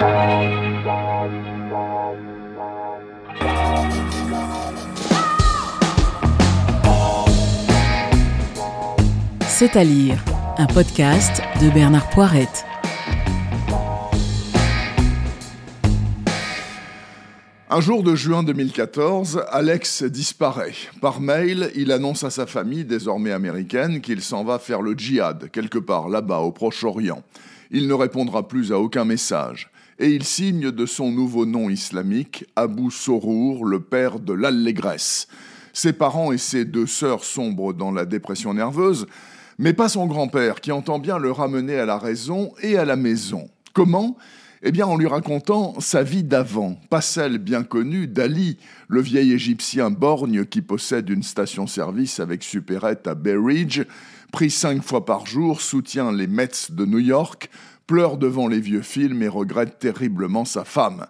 C'est à lire, un podcast de Bernard Poirette. Un jour de juin 2014, Alex disparaît. Par mail, il annonce à sa famille, désormais américaine, qu'il s'en va faire le djihad, quelque part là-bas, au Proche-Orient. Il ne répondra plus à aucun message. Et il signe de son nouveau nom islamique Abu Sorour, le père de l'allégresse. Ses parents et ses deux sœurs sombrent dans la dépression nerveuse, mais pas son grand-père qui entend bien le ramener à la raison et à la maison. Comment? Eh bien, en lui racontant sa vie d'avant, pas celle bien connue d'Ali, le vieil Égyptien borgne qui possède une station-service avec supérette à Bay Ridge, pris cinq fois par jour, soutient les Mets de New York, pleure devant les vieux films et regrette terriblement sa femme.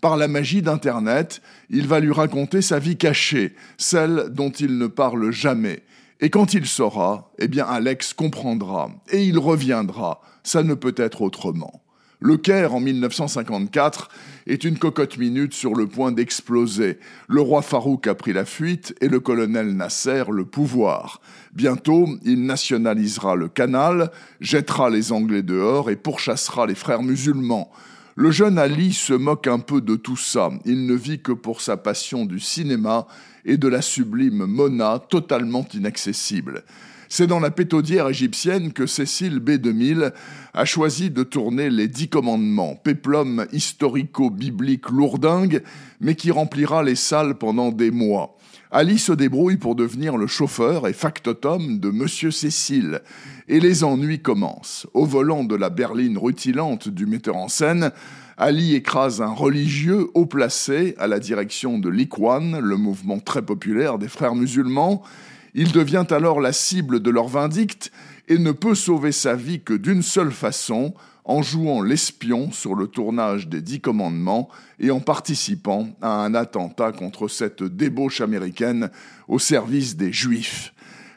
Par la magie d'Internet, il va lui raconter sa vie cachée, celle dont il ne parle jamais, et quand il saura, eh bien Alex comprendra, et il reviendra. Ça ne peut être autrement. Le Caire, en 1954, est une cocotte minute sur le point d'exploser. Le roi Farouk a pris la fuite et le colonel Nasser le pouvoir. Bientôt, il nationalisera le canal, jettera les Anglais dehors et pourchassera les frères musulmans. Le jeune Ali se moque un peu de tout ça. Il ne vit que pour sa passion du cinéma et de la sublime Mona, totalement inaccessible. C'est dans la pétaudière égyptienne que Cécile B. 2000 a choisi de tourner Les Dix Commandements, péplum historico-biblique lourdingue, mais qui remplira les salles pendant des mois. Ali se débrouille pour devenir le chauffeur et factotum de Monsieur Cécile. Et les ennuis commencent. Au volant de la berline rutilante du metteur en scène, Ali écrase un religieux haut placé à la direction de l'Ikhwan, le mouvement très populaire des frères musulmans. Il devient alors la cible de leur vindicte et ne peut sauver sa vie que d'une seule façon, en jouant l'espion sur le tournage des Dix Commandements et en participant à un attentat contre cette débauche américaine au service des Juifs.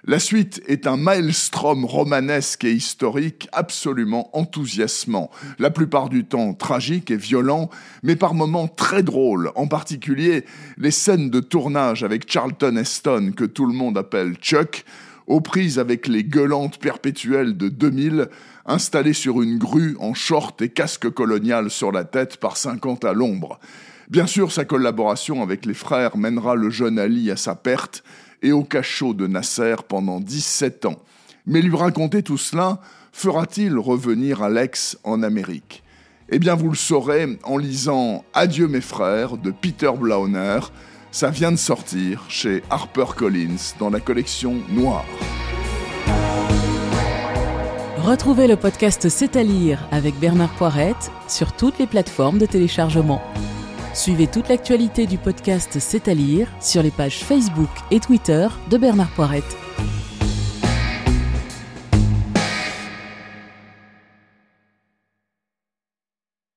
La suite est un maelstrom romanesque et historique absolument enthousiasmant, la plupart du temps tragique et violent, mais par moments très drôle, en particulier les scènes de tournage avec Charlton Heston que tout le monde appelle Chuck, aux prises avec les gueulantes perpétuelles de 2000, installées sur une grue en short et casque colonial sur la tête par 50 à l'ombre. Bien sûr, sa collaboration avec les frères mènera le jeune Ali à sa perte et au cachot de Nasser pendant 17 ans. Mais lui raconter tout cela fera-t-il revenir Alex en Amérique? Eh bien, vous le saurez en lisant Adieu mes frères de Peter Blauner, ça vient de sortir chez HarperCollins dans la collection Noire. Retrouvez le podcast C'est à lire avec Bernard Poirette sur toutes les plateformes de téléchargement. Suivez toute l'actualité du podcast C'est à lire sur les pages Facebook et Twitter de Bernard Poirette.